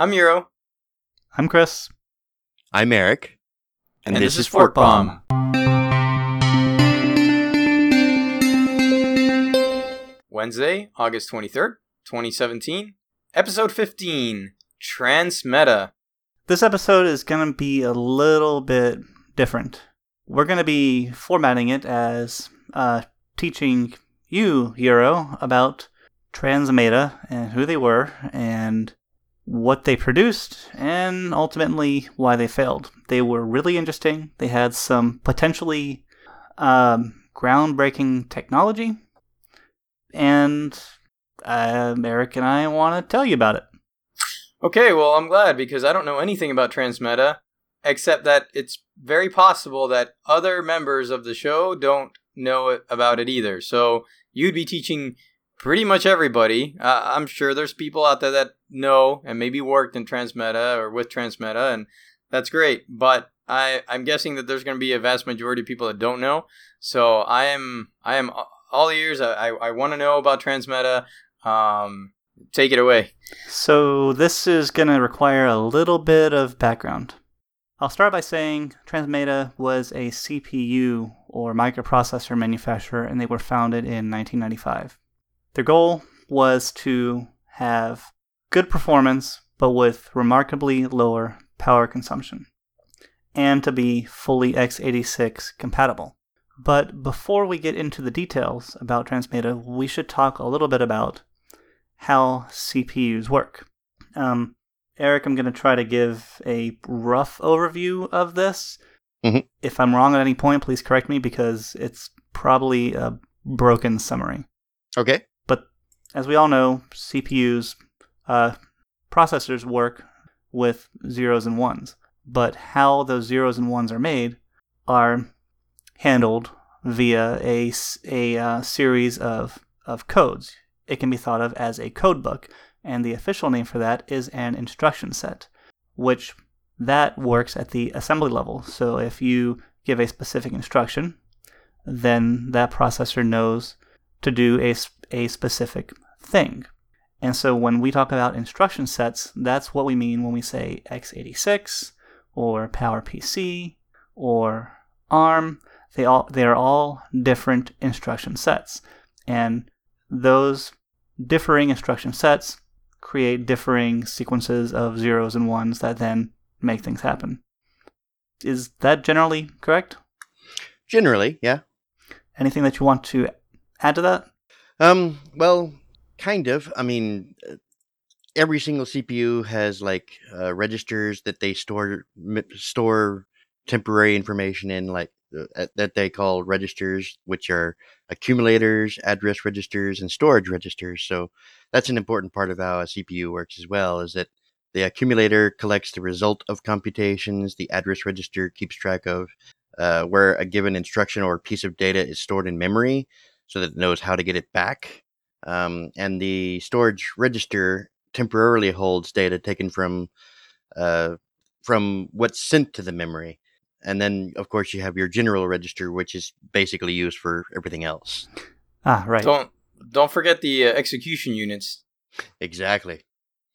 I'm Euro. I'm Chris. I'm Eric. And, and this, this, is Fork Bomb. Wednesday, August 23rd, 2017. Episode 15 Transmeta. This episode is going to be a little bit different. We're going to be formatting it as uh, teaching you, Euro, about Transmeta and who they were and what they produced and ultimately why they failed. They were really interesting. They had some potentially um, groundbreaking technology, and uh, Eric and I want to tell you about it. Okay, well, I'm glad because I don't know anything about Transmeta except that it's very possible that other members of the show don't know about it either. So you'd be teaching pretty much everybody. Uh, I'm sure there's people out there that know and maybe worked in Transmeta or with Transmeta, and that's great. But I, I'm guessing that there's going to be a vast majority of people that don't know. So I am I am all ears. I, I want to know about Transmeta. Um, take it away. So this is going to require a little bit of background. I'll start by saying Transmeta was a CPU or microprocessor manufacturer, and they were founded in 1995. Their goal was to have good performance, but with remarkably lower power consumption, and to be fully x86 compatible. But before we get into the details about Transmeta, we should talk a little bit about how CPUs work. Um, Eric, I'm going to try to give a rough overview of this. Mm-hmm. If I'm wrong at any point, please correct me because it's probably a broken summary. Okay. As we all know, CPUs, uh, processors work with zeros and ones. But how those zeros and ones are made are handled via a, a uh, series of, of codes. It can be thought of as a code book, and the official name for that is an instruction set, which that works at the assembly level. So if you give a specific instruction, then that processor knows to do a, a specific thing. And so when we talk about instruction sets, that's what we mean when we say x86 or PowerPC or ARM. They all they are all different instruction sets. And those differing instruction sets create differing sequences of zeros and ones that then make things happen. Is that generally correct? Generally, yeah. Anything that you want to add to that? Um, well, kind of. I mean, uh, every single CPU has like uh, registers that they store store temporary information in, like uh, that they call registers, which are accumulators, address registers, and storage registers. So that's an important part of how a CPU works as well. Is that the accumulator collects the result of computations. The address register keeps track of uh, where a given instruction or piece of data is stored in memory, so that it knows how to get it back. Um, and the storage register temporarily holds data taken from uh, from what's sent to the memory. And then, of course, you have your general register, which is basically used for everything else. Ah, right. Don't don't forget the uh, execution units. Exactly.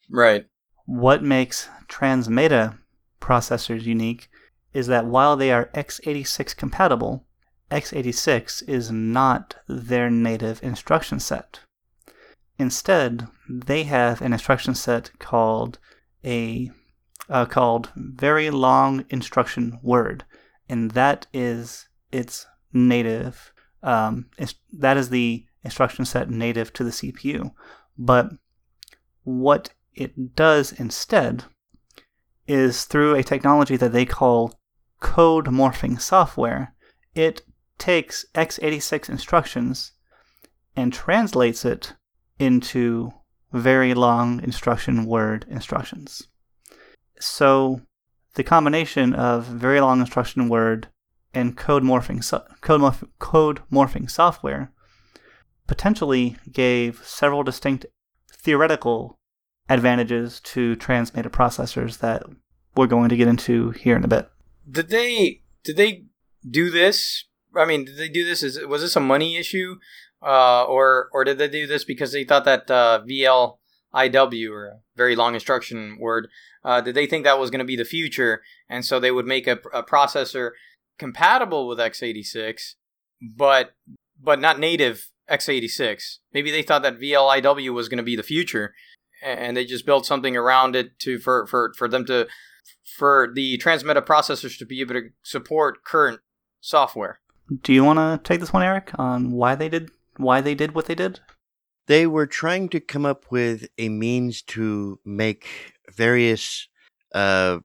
Right. What makes Transmeta processors unique is that while they are x86 compatible, x86 is not their native instruction set. Instead, they have an instruction set called a uh, called very long instruction word, and that is its native. Um, that is the instruction set native to the CPU. But what it does instead is through a technology that they call code morphing software, it takes x86 instructions and translates it into very long instruction word instructions. So the combination of very long instruction word and code morphing so- code, morph- code morphing software potentially gave several distinct theoretical advantages to Transmeta processors that we're going to get into here in a bit. Did they did they do this? I mean, did they do this? Is was this a money issue, uh, or or did they do this because they thought that uh, VL IW or a very long instruction word. Uh, did they think that was going to be the future, and so they would make a, a processor compatible with x86, but but not native x86. Maybe they thought that VLIW was going to be the future, and they just built something around it to for for for them to for the transmeta processors to be able to support current software. Do you want to take this one, Eric, on why they did why they did what they did? They were trying to come up with a means to make various uh,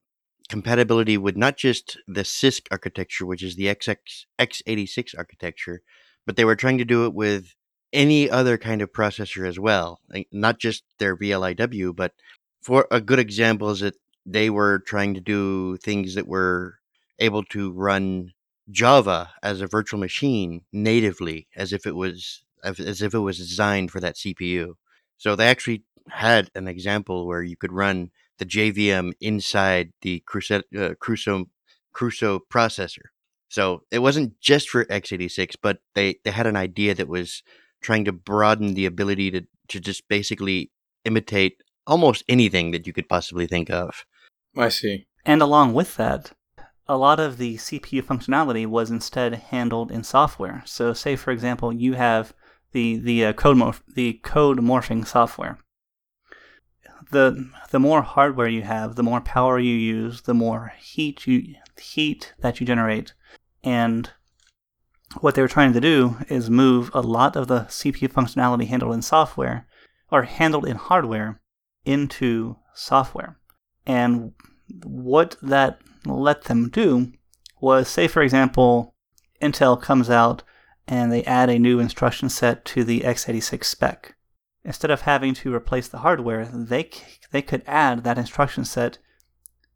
compatibility with not just the CISC architecture, which is the XX, x86 architecture, but they were trying to do it with any other kind of processor as well, not just their VLIW, but for a good example is that they were trying to do things that were able to run Java as a virtual machine natively, as if it was as if it was designed for that CPU. So they actually had an example where you could run the JVM inside the Crusoe, uh, Crusoe, Crusoe processor. So it wasn't just for x86, but they, they had an idea that was trying to broaden the ability to, to just basically imitate almost anything that you could possibly think of. I see. And along with that, a lot of the CPU functionality was instead handled in software. So, say for example, you have the the uh, code morph- the code morphing software. The the more hardware you have, the more power you use, the more heat you heat that you generate, and what they were trying to do is move a lot of the CPU functionality handled in software or handled in hardware into software. And what that let them do was, say, for example, Intel comes out and they add a new instruction set to the x86 spec. Instead of having to replace the hardware, they, they could add that instruction set,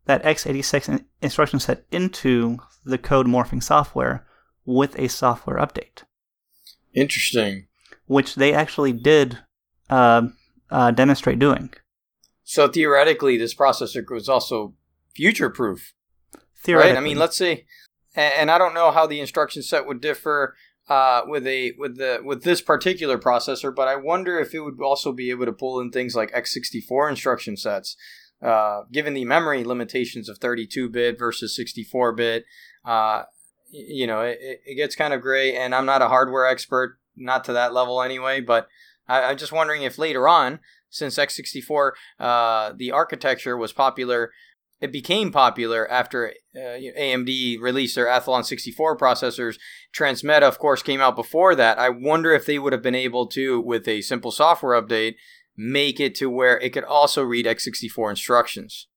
that x86 instruction set into the code morphing software with a software update. Interesting. Which they actually did uh, uh, demonstrate doing. So theoretically, this processor was also future proof. Theoretically. Right? I mean, let's see. and I don't know how the instruction set would differ uh, with a with the with this particular processor, but I wonder if it would also be able to pull in things like x64 instruction sets. Uh, given the memory limitations of 32-bit versus 64-bit, uh, you know, it, it gets kind of gray. And I'm not a hardware expert, not to that level anyway. But I, am just wondering if later on, since x64, uh, the architecture was popular it became popular after uh, AMD released their Athlon 64 processors. Transmeta, of course, came out before that. I wonder if they would have been able to, with a simple software update, make it to where it could also read x64 instructions.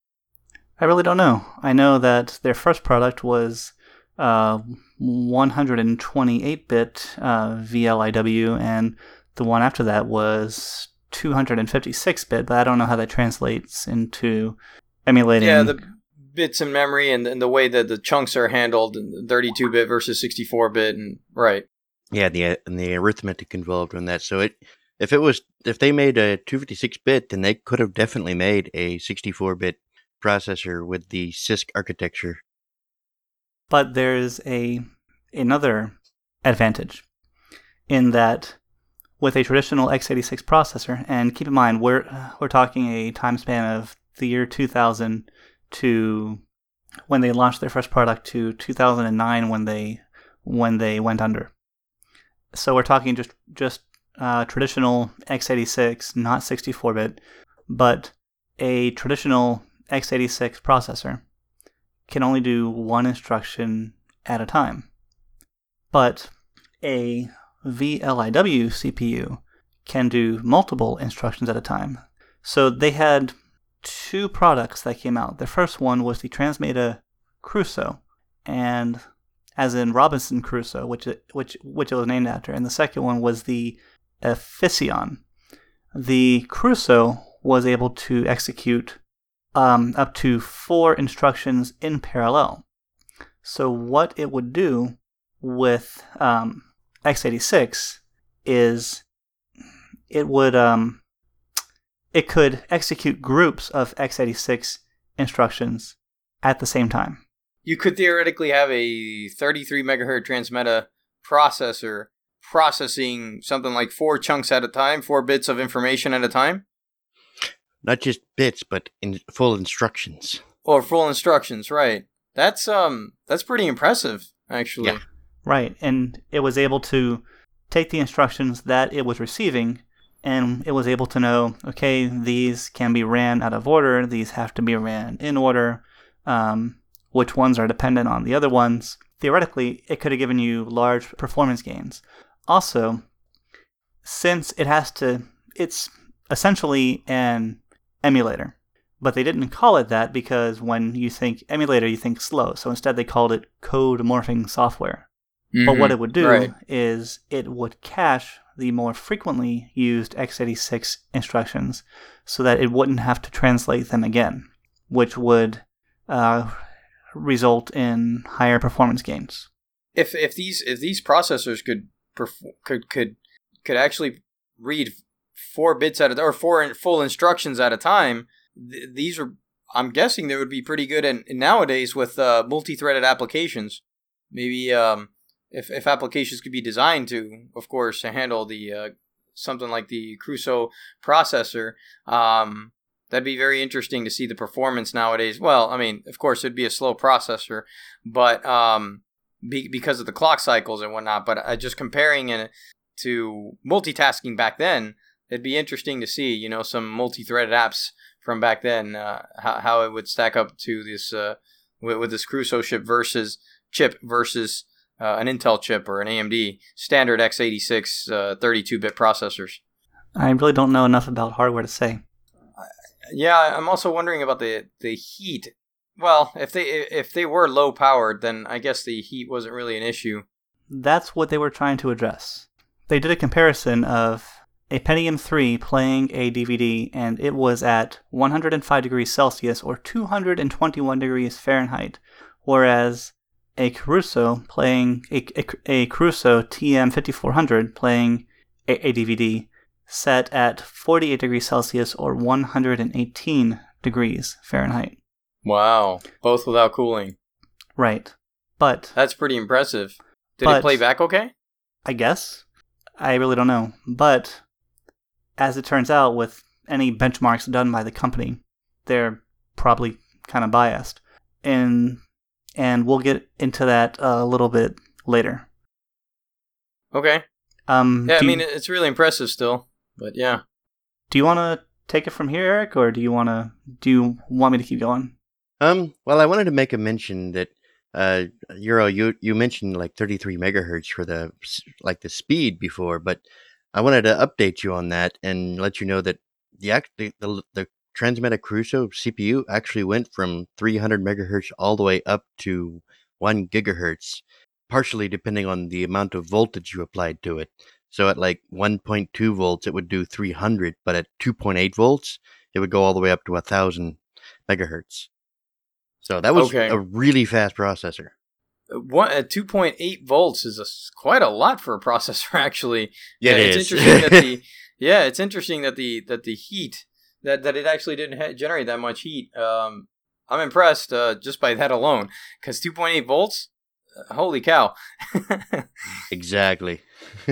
I really don't know. I know that their first product was uh, 128 bit uh, VLIW, and the one after that was 256 bit, but I don't know how that translates into emulating. Yeah, the bits in memory and, and the way that the chunks are handled, 32 bit versus 64 bit, and right. Yeah, the and the arithmetic involved in that. So it, if it was, if they made a 256 bit, then they could have definitely made a 64 bit processor with the CISC architecture. But there's a another advantage in that with a traditional x86 processor, and keep in mind we're we're talking a time span of the year 2000 to when they launched their first product to 2009 when they when they went under. So we're talking just just uh, traditional x86, not 64-bit, but a traditional x86 processor can only do one instruction at a time. But a VLIW CPU can do multiple instructions at a time. So they had two products that came out. The first one was the Transmeta Crusoe, and as in Robinson Crusoe, which it, which which it was named after, and the second one was the Efficeon. The Crusoe was able to execute um, up to four instructions in parallel. So what it would do with um, x86 is it would um, it could execute groups of x86 instructions at the same time. You could theoretically have a 33 megahertz transmeta processor processing something like four chunks at a time, four bits of information at a time. not just bits, but in full instructions. Or full instructions, right? That's um that's pretty impressive, actually. Yeah. Right, and it was able to take the instructions that it was receiving and it was able to know okay, these can be ran out of order, these have to be ran in order, um, which ones are dependent on the other ones. Theoretically, it could have given you large performance gains. Also, since it has to, it's essentially an emulator. But they didn't call it that because when you think emulator, you think slow. So instead, they called it code morphing software. But what Mhm. it would do Right. is it would cache the more frequently used x86 instructions so that it wouldn't have to translate them again, which would uh, result in higher performance gains. if if these if these processors could perf- could could could actually read four bits at a or four in- full instructions at a time, th- these are I'm guessing they would be pretty good. And nowadays with uh, multi-threaded applications, maybe um, if if applications could be designed to, of course, to handle the uh, something like the Crusoe processor. Um, That'd be very interesting to see the performance nowadays. Well, I mean, of course, it'd be a slow processor, but um, be, because of the clock cycles and whatnot. But uh, just comparing it to multitasking back then, it'd be interesting to see, you know, some multi-threaded apps from back then, uh, how, how it would stack up to this uh, with, with this Crusoe chip versus chip versus uh, an Intel chip or an AMD standard x86 uh, 32-bit processors. I really don't know enough about hardware to say. Yeah, I'm also wondering about the the heat. Well, if they if they were low powered, then I guess the heat wasn't really an issue. That's what they were trying to address. They did a comparison of a Pentium 3 playing a DVD, and it was at 105 degrees Celsius or 221 degrees Fahrenheit, whereas a Crusoe playing a, a, a Crusoe TM5400 playing a, a DVD set at 48 degrees Celsius or 118 degrees Fahrenheit. Wow, both without cooling. Right. But That's pretty impressive. Did But- it play back okay? I guess. I really don't know. But as it turns out, with any benchmarks done by the company, they're probably kind of biased. And and we'll get into that a little bit later. Okay. Um, Yeah, I mean you, it's really impressive still, but yeah. do you want to take it from here, Eric, or do you want to? Do you want me to keep going? Um, well, I wanted to make a mention that uh, Euro, you you mentioned like 33 megahertz for the like the speed before, but I wanted to update you on that and let you know that the act the the, the Transmeta Crusoe CPU actually went from 300 megahertz all the way up to one gigahertz, partially depending on the amount of voltage you applied to it. So at like 1.2 volts, it would do 300, but at 2.8 volts, it would go all the way up to thousand megahertz. So that was Okay. a really fast processor. Uh, One at 2.8 volts is a quite a lot for a processor actually. Yeah, it it's is. interesting that the yeah, it's interesting that the that the heat that that it actually didn't ha- generate that much heat. Um, I'm impressed uh, just by that alone because 2.8 volts, uh, holy cow! exactly.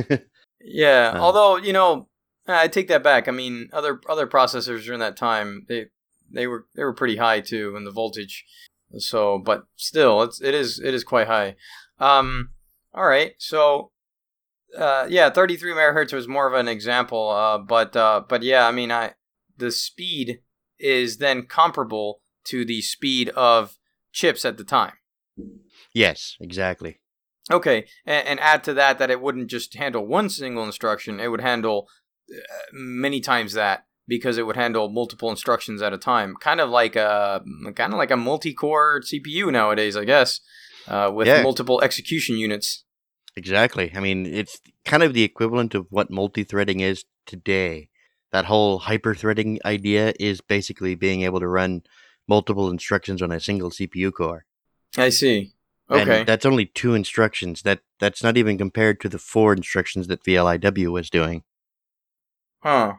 yeah, Uh. although you know, I take that back. I mean, other other processors during that time they they were they were pretty high too in the voltage. So, but still, it's it is it is quite high. Um, all right, so uh, yeah, 33 megahertz was more of an example, uh, but uh, but yeah, I mean, I the speed is then comparable to the speed of chips at the time. yes, exactly. Okay, and, and add to that that it wouldn't just handle one single instruction; it would handle uh, many times that because it would handle multiple instructions at a time, kind of like a kind of like a multi-core CPU nowadays, I guess, uh, with Yeah. multiple execution units. Exactly. I mean, it's kind of the equivalent of what multi-threading is today. That whole hyper-threading idea is basically being able to run multiple instructions on a single CPU core. I see. Okay. And that's only two instructions. That that's not even compared to the four instructions that VLIW was doing. Huh.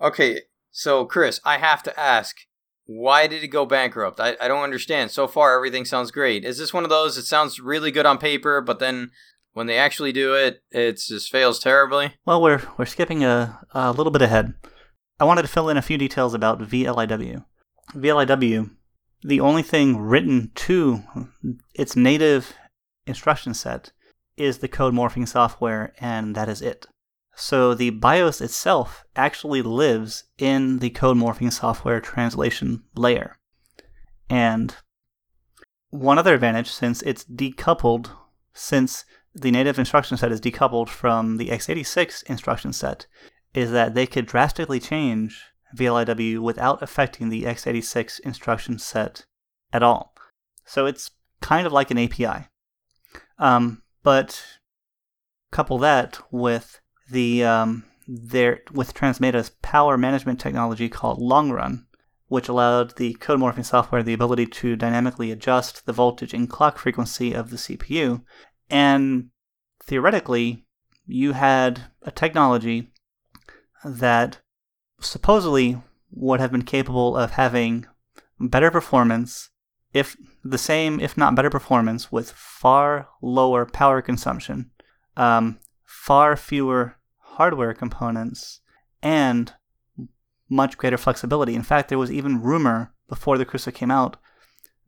Okay. So, Chris, I have to ask, why did it go bankrupt? I, I don't understand. So far, everything sounds great. Is this one of those? It sounds really good on paper, but then when they actually do it, it just fails terribly. Well, we're we're skipping a, a little bit ahead. I wanted to fill in a few details about VLIW. VLIW, the only thing written to its native instruction set is the code morphing software, and that is it. So the BIOS itself actually lives in the code morphing software translation layer. And one other advantage, since it's decoupled, since the native instruction set is decoupled from the x86 instruction set, is that they could drastically change VLIW without affecting the x86 instruction set at all. So it's kind of like an API. Um, but couple that with the um, their with Transmeta's power management technology called LongRun, which allowed the code morphing software the ability to dynamically adjust the voltage and clock frequency of the CPU. And theoretically, you had a technology that supposedly would have been capable of having better performance, if the same, if not better performance, with far lower power consumption, um, far fewer hardware components, and much greater flexibility. In fact, there was even rumor before the Crusoe came out,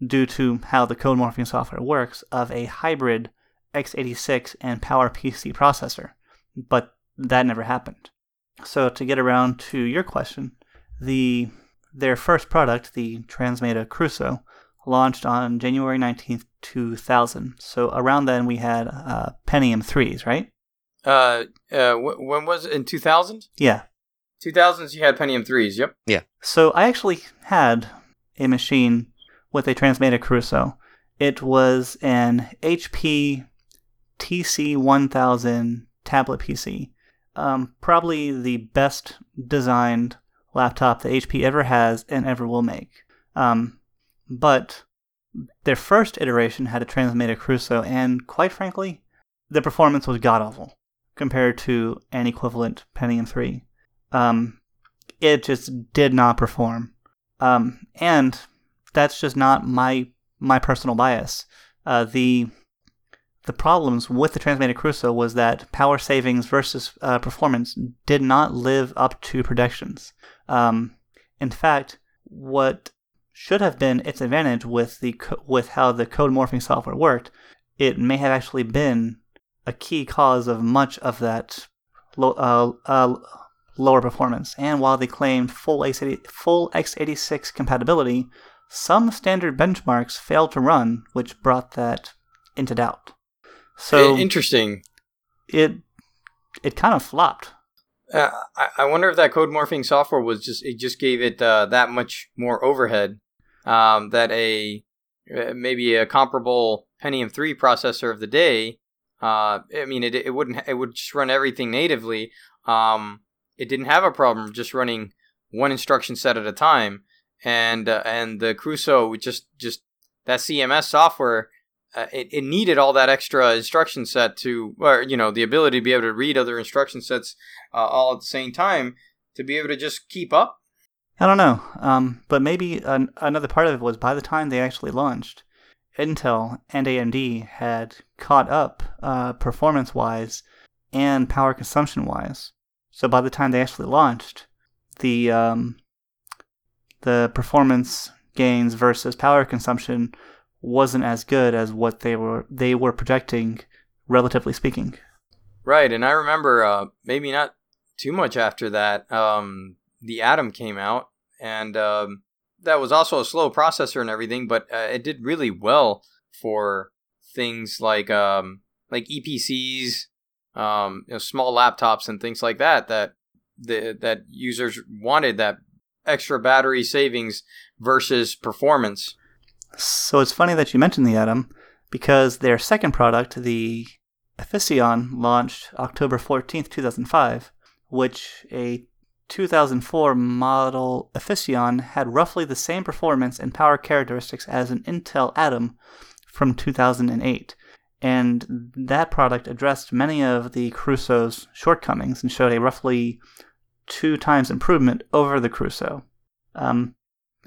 due to how the code morphing software works, of a hybrid x86 and PowerPC processor, but that never happened. So to get around to your question, the their first product, the Transmeta Crusoe, launched on January 19th, 2000. So around then we had uh, Pentium 3s, right? Uh, uh, wh- when was it? In 2000? Yeah. 2000s, you had Pentium 3s, yep. Yeah. So I actually had a machine with a Transmeta Crusoe. It was an HP TC1000 tablet PC. Um, probably the best designed laptop that HP ever has and ever will make. Um, but their first iteration had a Transmeta Crusoe, and quite frankly, the performance was god awful compared to an equivalent Pentium 3. Um, it just did not perform. Um, and that's just not my my personal bias. Uh, the the problems with the Transmeta Crusoe was that power savings versus uh, performance did not live up to predictions. Um, in fact, what should have been its advantage with the co- with how the code morphing software worked, it may have actually been a key cause of much of that lo- uh, uh, lower performance. And while they claimed full x80, full x86 compatibility, some standard benchmarks failed to run, which brought that into doubt. So interesting. it it kind of flopped. Uh, I, I wonder if that code morphing software was just it just gave it uh, that much more overhead um, that a uh, maybe a comparable Pentium three processor of the day. Uh, I mean, it, it wouldn't it would just run everything natively. Um, it didn't have a problem just running one instruction set at a time, and uh, and the Crusoe just just that CMS software. Uh, it, it needed all that extra instruction set to, or you know, the ability to be able to read other instruction sets uh, all at the same time to be able to just keep up. I don't know, um, but maybe an, another part of it was by the time they actually launched, Intel and AMD had caught up uh, performance wise and power consumption wise. So by the time they actually launched, the um, the performance gains versus power consumption wasn't as good as what they were they were projecting, relatively speaking. Right, and I remember uh, maybe not too much after that, um, the Atom came out, and um, that was also a slow processor and everything, but uh, it did really well for things like um, like Eee PCs, um, you know, small laptops, and things like that. That the, that users wanted that extra battery savings versus performance. So it's funny that you mentioned the Atom because their second product, the Efficeon, launched October 14th, 2005, which a 2004 model Efficeon had roughly the same performance and power characteristics as an Intel Atom from 2008. And that product addressed many of the Crusoe's shortcomings and showed a roughly two times improvement over the Crusoe. Um,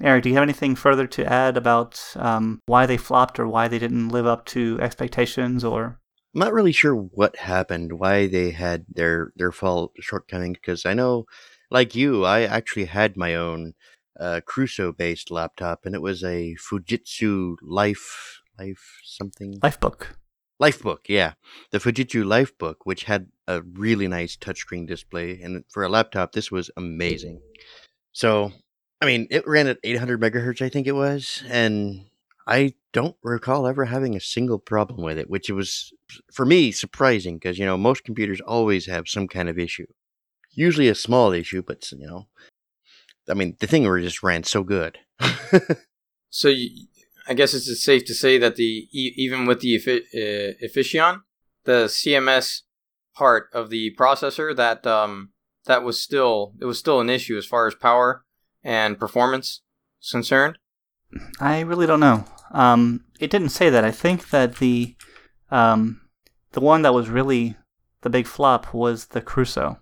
Eric, do you have anything further to add about um, why they flopped or why they didn't live up to expectations or I'm not really sure what happened, why they had their their fall shortcoming, because I know like you, I actually had my own uh, Crusoe-based laptop, and it was a Fujitsu Life Life something Lifebook. Lifebook, yeah, the Fujitsu Lifebook, which had a really nice touchscreen display, and for a laptop, this was amazing. So, I mean, it ran at 800 megahertz, I think it was, and I don't recall ever having a single problem with it, which was for me surprising because you know most computers always have some kind of issue. Usually a small issue, but you know, I mean, the thing just ran so good. So you, I guess it's safe to say that the even with the uh, Efficeon, the CMS part of the processor, that um, that was still it was still an issue as far as power and performance is concerned. I really don't know. Um, it didn't say that. I think that the um, the one that was really the big flop was the Crusoe.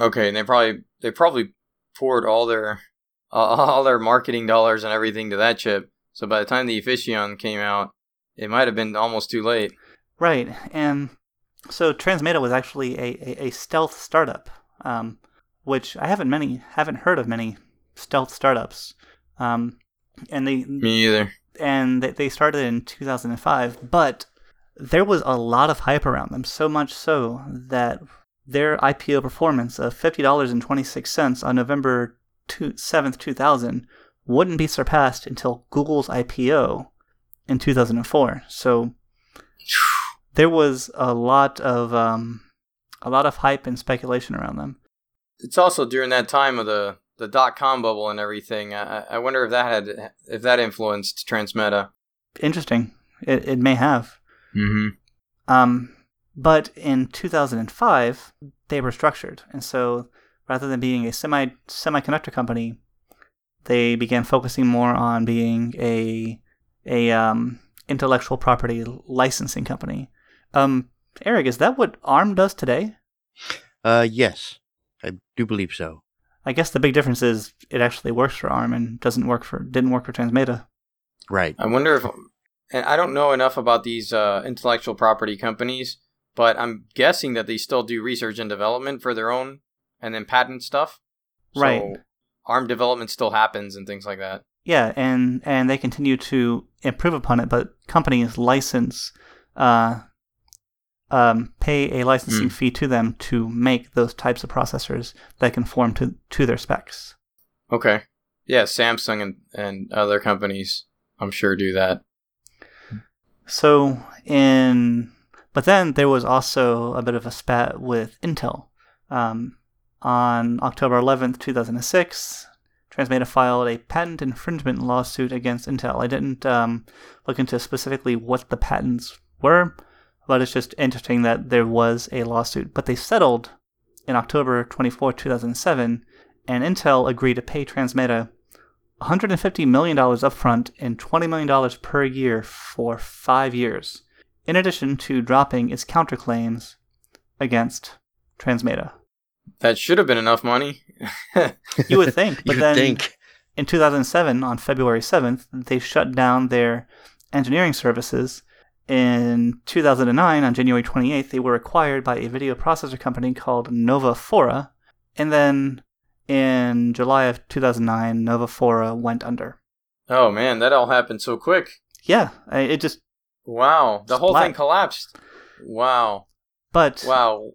Okay, and they probably they probably poured all their uh, all their marketing dollars and everything to that chip. So by the time the Efficeon came out, it might have been almost too late. Right, and so Transmeta was actually a, a, a stealth startup, um, which I haven't many haven't heard of many stealth startups. Um, and they Me either. and they, they started in 2005, but there was a lot of hype around them, so much so that their IPO performance of $50.26 on November 7th, 2000 wouldn't be surpassed until Google's IPO in 2004. So there was a lot of um, a lot of hype and speculation around them. It's also during that time of the the dot com bubble and everything. I, I wonder if that had if that influenced Transmeta. Interesting. It, it may have. Mm-hmm. Um, but in 2005, they were structured, and so rather than being a semi semiconductor company, they began focusing more on being a a um, intellectual property licensing company. Um, Eric, is that what ARM does today? uh, yes, I do believe so. I guess the big difference is it actually works for ARM and doesn't work for didn't work for Transmeta. Right. I wonder if, and I don't know enough about these uh, intellectual property companies, but I'm guessing that they still do research and development for their own, and then patent stuff. Right. ARM development still happens and things like that. Yeah, and and they continue to improve upon it, but companies license, uh, um, pay a licensing Mm. fee to them to make those types of processors that conform to to their specs. Okay. Yeah, Samsung and, and other companies, I'm sure, do that. So in, but then there was also a bit of a spat with Intel. Um, on October 11th, 2006, Transmeta filed a patent infringement lawsuit against Intel. I didn't um, look into specifically what the patents were, but it's just interesting that there was a lawsuit. But they settled in October 24, 2007, and Intel agreed to pay Transmeta $150 million upfront and $20 million per year for five years, in addition to dropping its counterclaims against Transmeta. That should have been enough money. You would think, but then think. in 2007, on February 7th, they shut down their engineering services. In 2009, on January 28th, they were acquired by a video processor company called Novafora. And then in July of 2009, Novafora went under. oh man, that all happened so quick. Yeah, it just, Wow, the whole Splat. thing collapsed. Wow, but wow.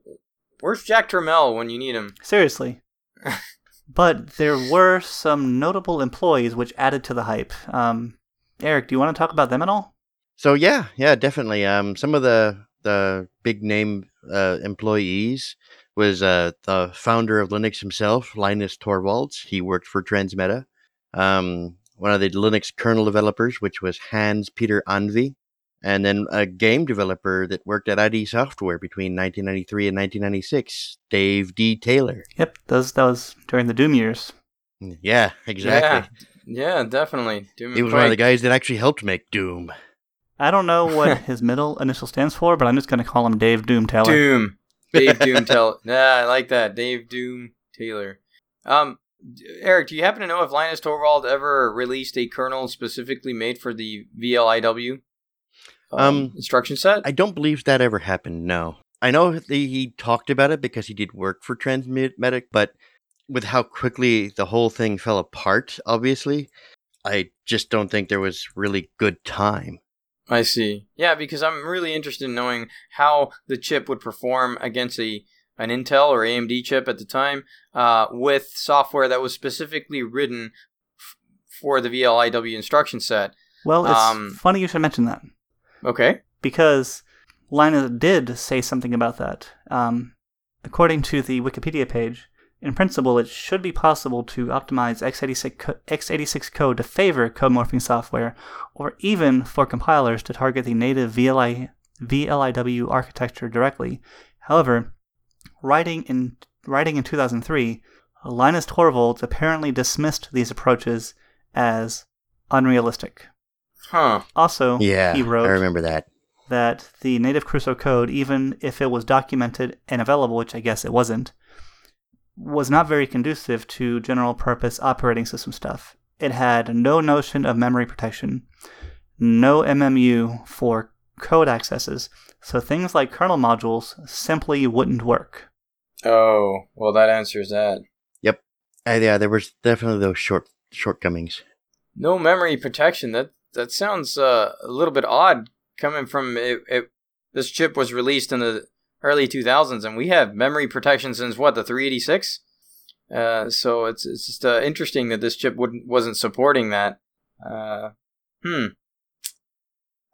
Where's Jack Tramiel when you need him? seriously. but there were some notable employees which added to the hype. Um, Eric, do you want to talk about them at all? So yeah, yeah, definitely. Um, some of the the big name uh, employees was uh, the founder of Linux himself, Linus Torvalds. He worked for Transmeta. Um, one of the Linux kernel developers, which was Hans Peter Anvin, and then a game developer that worked at ID Software between 1993 and 1996, Dave D. Taylor. Yep, those that was during the Doom years. Yeah, exactly. Yeah, yeah definitely. Doom He and was one of the guys that actually helped make Doom. I don't know what his middle initial stands for, but I'm just going to call him Dave Doom Taylor. Doom. Dave Doom Taylor. Nah, I like that. Dave Doom Taylor. Um, Eric, do you happen to know if Linus Torvald ever released a kernel specifically made for the VLIW um, Um, instruction set? I don't believe that ever happened. No, I know that he talked about it because he did work for Transmeta, but with how quickly the whole thing fell apart, obviously, I just don't think there was really good time. I see. Yeah, because I'm really interested in knowing how the chip would perform against a an Intel or AMD chip at the time uh, with software that was specifically written f- for the VLIW instruction set. Well, it's Um, funny you should mention that Okay. because Linus did say something about that. Um, according to the Wikipedia page, in principle, it should be possible to optimize x86, co- x86 code to favor code morphing software, or even for compilers to target the native VLI, VLIW architecture directly. However, writing in writing in 2003, Linus Torvalds apparently dismissed these approaches as unrealistic. Huh. Also, Yeah, he wrote I remember that. that the native Crusoe code, even if it was documented and available, which I guess it wasn't, was not very conducive to general purpose operating system stuff. It had no notion of memory protection, no MMU for code accesses, so things like kernel modules simply wouldn't work. Oh, well, that answers that. Uh, yeah, there was definitely those short shortcomings. No memory protection. That that sounds uh, a little bit odd coming from it, it. This chip was released in the early 2000s, and we have memory protection since what the 386. Uh, so it's it's just uh, interesting that this chip wouldn't wasn't supporting that. Uh, hmm.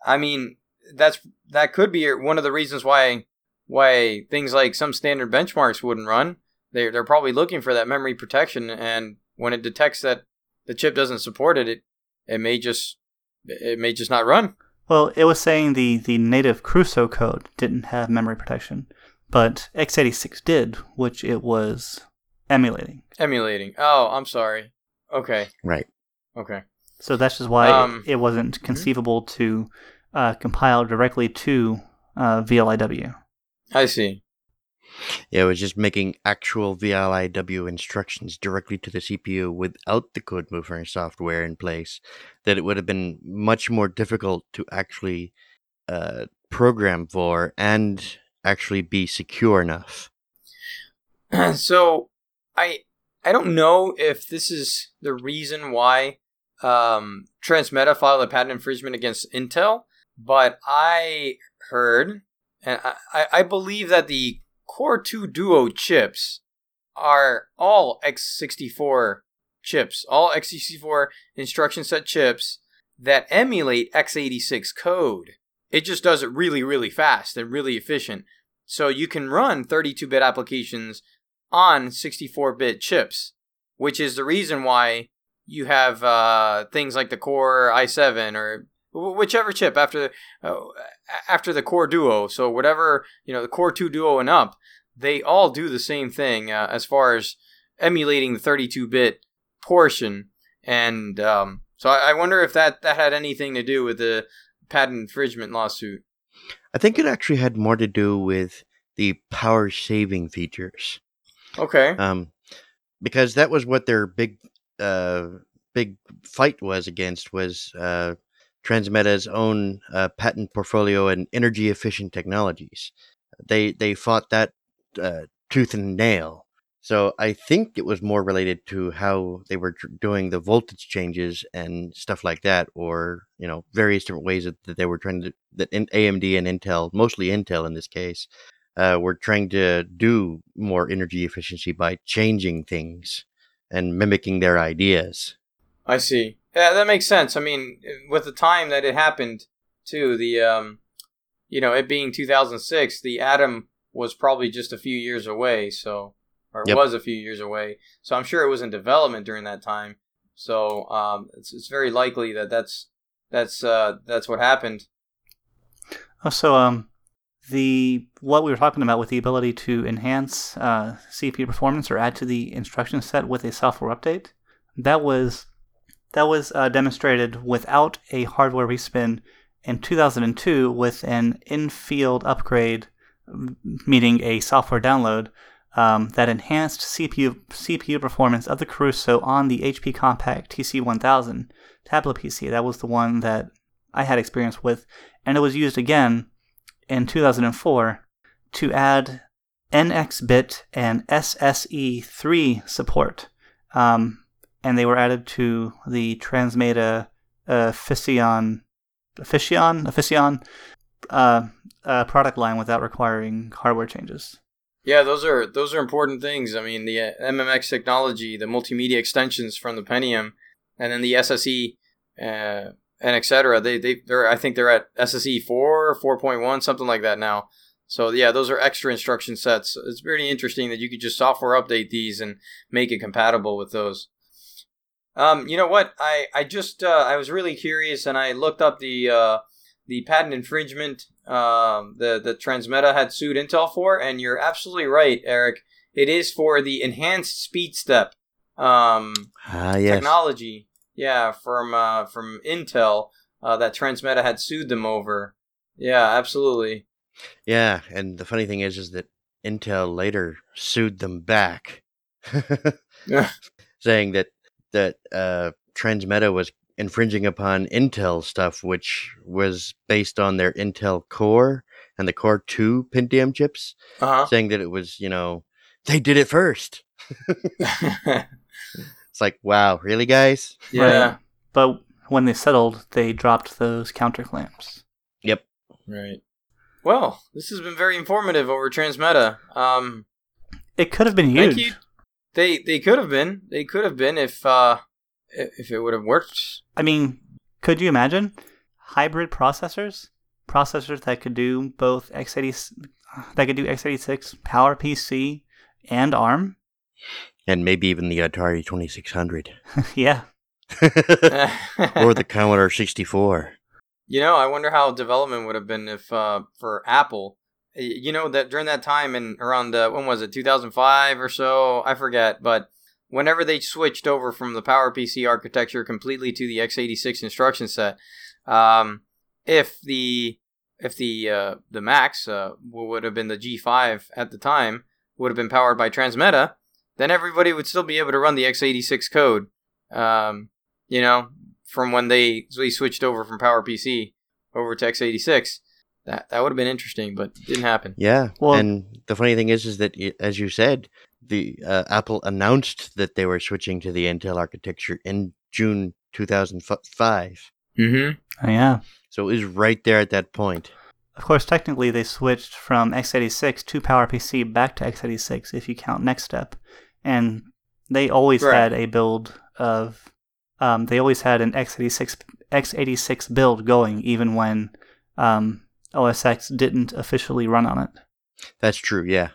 I mean, that's that could be one of the reasons why why things like some standard benchmarks wouldn't run. They're they're probably looking for that memory protection, and when it detects that the chip doesn't support it, it it may just it may just not run. Well, it was saying the, the native Crusoe code didn't have memory protection, but x86 did, which it was emulating. Emulating. Oh, I'm sorry. Okay. Right. Okay. So that's just why Um, it, it wasn't conceivable to uh, compile directly to uh, VLIW. I see. Yeah, it was just making actual VLIW instructions directly to the CPU without the code morphing software in place. That it would have been much more difficult to actually uh, program for and actually be secure enough. so I I don't know if this is the reason why um, Transmeta filed a patent infringement against Intel, but I heard and I, I- I believe that the Core 2 Duo chips are all x64 chips, all x64 instruction set chips that emulate x86 code. It just does it really, really fast and really efficient. So you can run 32 bit applications on 64 bit chips, which is the reason why you have uh, things like the Core i7 or whichever chip after uh, after the Core Duo. So whatever you know, the Core 2 Duo and up, they all do the same thing uh, as far as emulating the 32 bit portion. And um, so I, I wonder if that that had anything to do with the patent infringement lawsuit. I think it actually had more to do with the power saving features. Okay. um, because that was what their big uh, big fight was against was uh, Transmeta's own uh, patent portfolio and energy efficient technologies. They they fought that uh, tooth and nail. So I think it was more related to how they were tr- doing the voltage changes and stuff like that, or you know various different ways that, that they were trying to that AMD and Intel, mostly Intel in this case, uh, we're trying to do more energy efficiency by changing things and mimicking their ideas. I see. Yeah, that makes sense. I mean, with the time that it happened, too, the um, you know, it being 2006, the Atom was probably just a few years away. So, or Yep. was a few years away. So I'm sure it was in development during that time. So um, it's it's very likely that that's that's uh that's what happened. Also, um, the what we were talking about with the ability to enhance uh, CPU performance or add to the instruction set with a software update, that was that was uh, demonstrated without a hardware respin in 2002 with an in-field upgrade, m- meaning a software download um, that enhanced CPU CPU performance of the Crusoe on the HP Compaq TC1000 tablet PC. That was the one that I had experience with, and it was used again in 2004 to add NX bit and SSE3 support. Um, and they were added to the Transmeta uh, Fission, Fission, Fission uh, uh, product line without requiring hardware changes. Yeah, those are those are important things. I mean, the uh, MMX technology, the multimedia extensions from the Pentium, and then the SSE, uh, and etc. They they they're I think they're at SSE four, four point one, something like that now. So yeah, those are extra instruction sets. It's pretty interesting that you could just software update these and make it compatible with those. Um, you know what? I I just uh, I was really curious and I looked up the uh, the patent infringement um, the the Transmeta had sued Intel for, and you're absolutely right, Eric. It is for the enhanced SpeedStep um, Ah, yes. technology. Yeah, from uh, from Intel uh, that Transmeta had sued them over. Yeah, absolutely. Yeah, and the funny thing is, is that Intel later sued them back, saying that that uh, Transmeta was infringing upon Intel stuff, which was based on their Intel Core and the Core Two Pentium chips, Uh saying that it was, you know, they did it first. It's like, wow, really, guys? yeah. Right. But when they settled, they dropped those counterclaims. Yep. Right. Well, this has been very informative over Transmeta. Um, It could have been Thank huge. You. they they could have been. They could have been if uh, if it would have worked. I mean, could you imagine hybrid processors? Processors that could do both x80 that could do x86, PowerPC, and ARM? And maybe even the Atari 2600 yeah. or the Commodore 64. You know, I wonder how development would have been if uh, for Apple. You know that during that time and around uh, when was it 2005 or so? I forget, but whenever they switched over from the PowerPC architecture completely to the x86 instruction set, um, if the if the uh, the Macs uh, would have been the G5 at the time would have been powered by Transmeta, then everybody would still be able to run the x86 code. Um, you know, from when they they switched over from PowerPC over to x86. That that would have been interesting, but it didn't happen. Yeah. Well- and the funny thing is, is that as you said, the uh, Apple announced that they were switching to the Intel architecture in June 2005. Mm-hmm. Oh, yeah. So it was right there at that point. Of course, technically, they switched from x86 to PowerPC back to x86 if you count NeXTSTEP. And they always Right. had a build of. Um, they always had an x86 x86 build going, even when um, OS X didn't officially run on it. That's true. Yeah.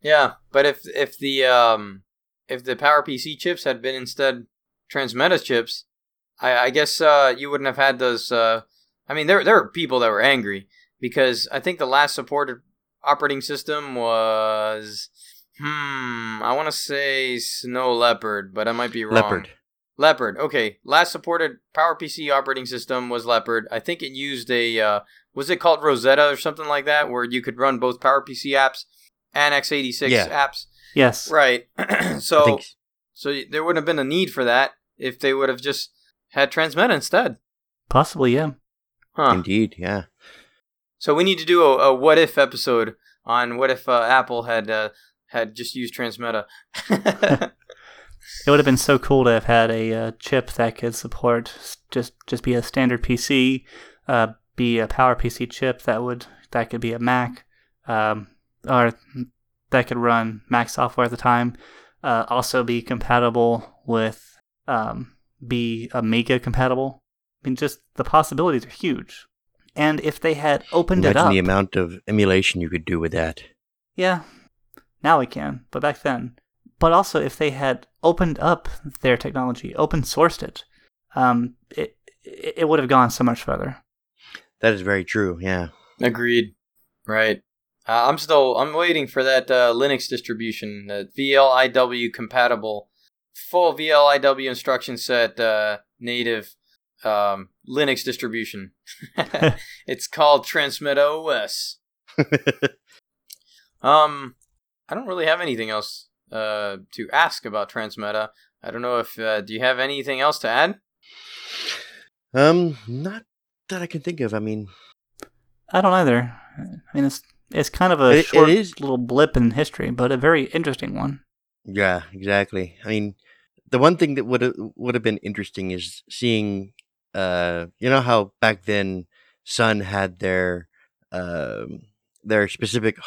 Yeah, but if if the um if the PowerPC chips had been instead Transmeta chips, I, I guess uh, you wouldn't have had those. Uh, I mean, there there were people that were angry because I think the last supported operating system was hmm I want to say Snow Leopard, but I might be wrong. Leopard. Leopard. Okay, last supported PowerPC operating system was Leopard. I think it used a uh, was it called Rosetta or something like that, where you could run both PowerPC apps and x86 Yeah. apps. Yes. Right. So think so there wouldn't have been a need for that if they would have just had Transmeta instead. Possibly, yeah. Huh. indeed. Yeah. So we need to do a, a what if episode on what if uh, Apple had uh, had just used Transmeta. It would have been so cool to have had a uh, chip that could support just just be a standard PC, uh, be a Power PC chip that would that could be a Mac, um, or that could run Mac software at the time. Uh, also be compatible with um, be Amiga compatible. I mean, just the possibilities are huge. And if they had opened it Imagine up, the amount of emulation you could do with that. yeah, now we can, but back then. But also, if they had opened up their technology, open sourced it, um, it it it would have gone so much further. That is very true. Yeah. Agreed. Right. Uh, I'm still I'm waiting for that uh, Linux distribution, that VLIW compatible, full VLIW instruction set uh, native um, Linux distribution. it's called Transmit OS. Um, I don't really have anything else uh, to ask about Transmeta. I don't know if uh, do you have anything else to add? um, not that I can think of. I mean, I don't either. I mean, it's It's kind of a It- it short is- little blip in history, but a very interesting one. Yeah, exactly. I mean, the one thing that would have would have been interesting is seeing, uh, you know how back then Sun had their um, their specific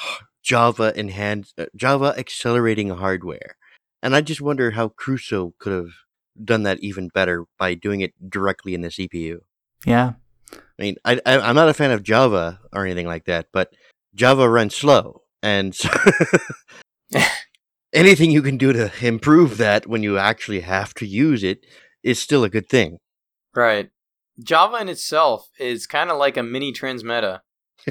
Java enhanced uh, Java accelerating hardware, and I just wonder how Crusoe could have done that even better by doing it directly in the CPU. Yeah. I mean, I, I I'm not a fan of Java or anything like that, but Java runs slow, and so anything you can do to improve that when you actually have to use it is still a good thing. Right. Java in itself is kind of like a mini transmeta.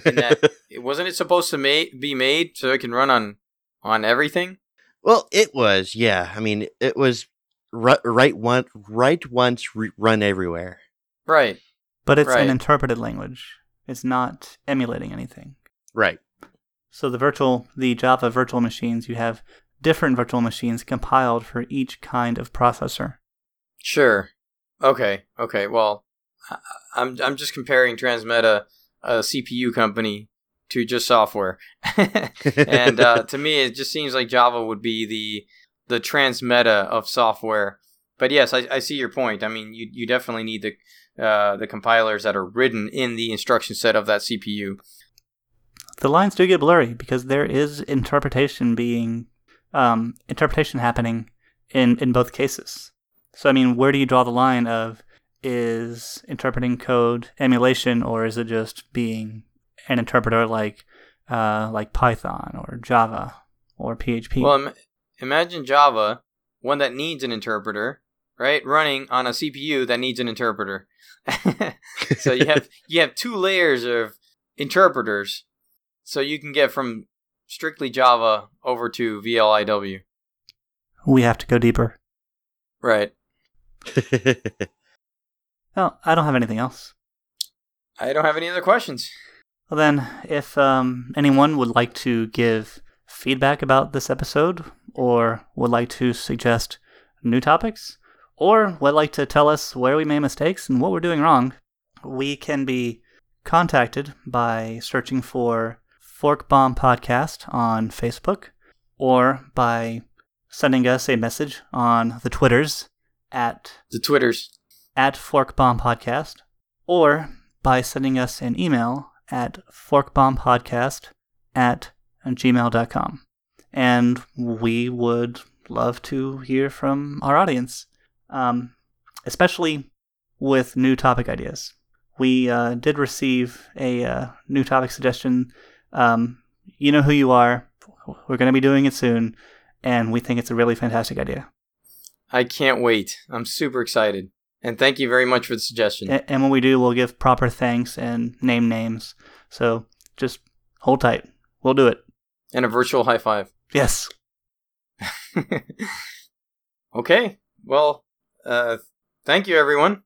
In that, it wasn't it supposed to ma- be made so it can run on on everything? well, it was, yeah. I mean, it was right, right one, right once, re- run everywhere. Right. But it's Right. an interpreted language. It's not emulating anything. Right. So the virtual, the Java virtual machines, you have different virtual machines compiled for each kind of processor. Sure. Okay. Okay. Well, I- I'm I'm just comparing Transmeta, a CPU company, to just software, and uh, to me, it just seems like Java would be the the Transmeta of software. But yes, I, I see your point. I mean, you you definitely need the uh, the compilers that are written in the instruction set of that CPU. The lines do get blurry because there is interpretation being, um, interpretation happening in, in both cases. So, I mean, where do you draw the line of is interpreting code emulation or is it just being an interpreter like, uh, like Python or Java or PHP? Well, Im- imagine Java, one that needs an interpreter, right, running on a CPU that needs an interpreter. so you have you have two layers of interpreters, so you can get from strictly Java over to VLIW. we have to go deeper. Right. Well, I don't have anything else. I don't have any other questions. Well, then, if um, anyone would like to give feedback about this episode, or would like to suggest new topics, or would like to tell us where we made mistakes and what we're doing wrong, we can be contacted by searching for Fork Bomb Podcast on Facebook, or by sending us a message on the Twitters at The Twitters. At Fork Bomb Podcast, or by sending us an email at forkbombpodcast at gmail.com. And we would love to hear from our audience, um, especially with new topic ideas. We uh, did receive a uh, new topic suggestion. Um, you know who you are. We're going to be doing it soon, and we think it's a really fantastic idea. I can't wait. I'm super excited. And thank you very much for the suggestion. A- And when we do, we'll give proper thanks and name names. So just hold tight. We'll do it. And a virtual high five. Yes. okay. Well, uh, thank you, everyone.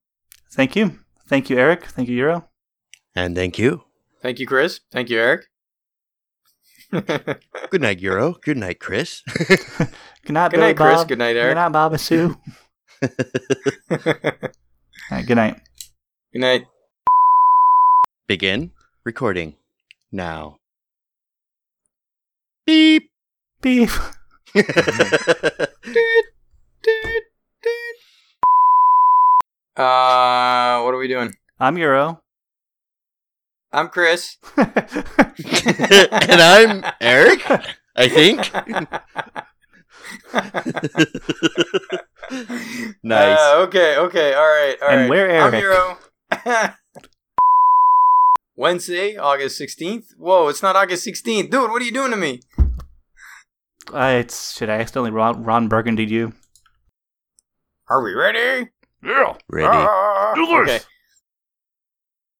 Thank you. Thank you, Eric. Thank you, Euro. and thank you. Thank you, Chris. Thank you, Eric. Good night, Euro. Good night, Chris. Good night, Good Billy night, Chris. Bob. Good night, Eric. Good night, Baba Sue. All right, good night. Good night. Begin recording now. Beep. Beep. Uh, what are we doing? I'm Euro. I'm Chris. and I'm Eric, I think. Nice. Uh, okay, okay, all right, all right. And we're I'm Eric. Hero. Wednesday, August 16th. Whoa, it's not August 16th. Dude, what are you doing to me? Uh, it's should I accidentally Ron, Ron Burgundy you? Are we ready? Yeah. Ready. Ah, Do this. Okay.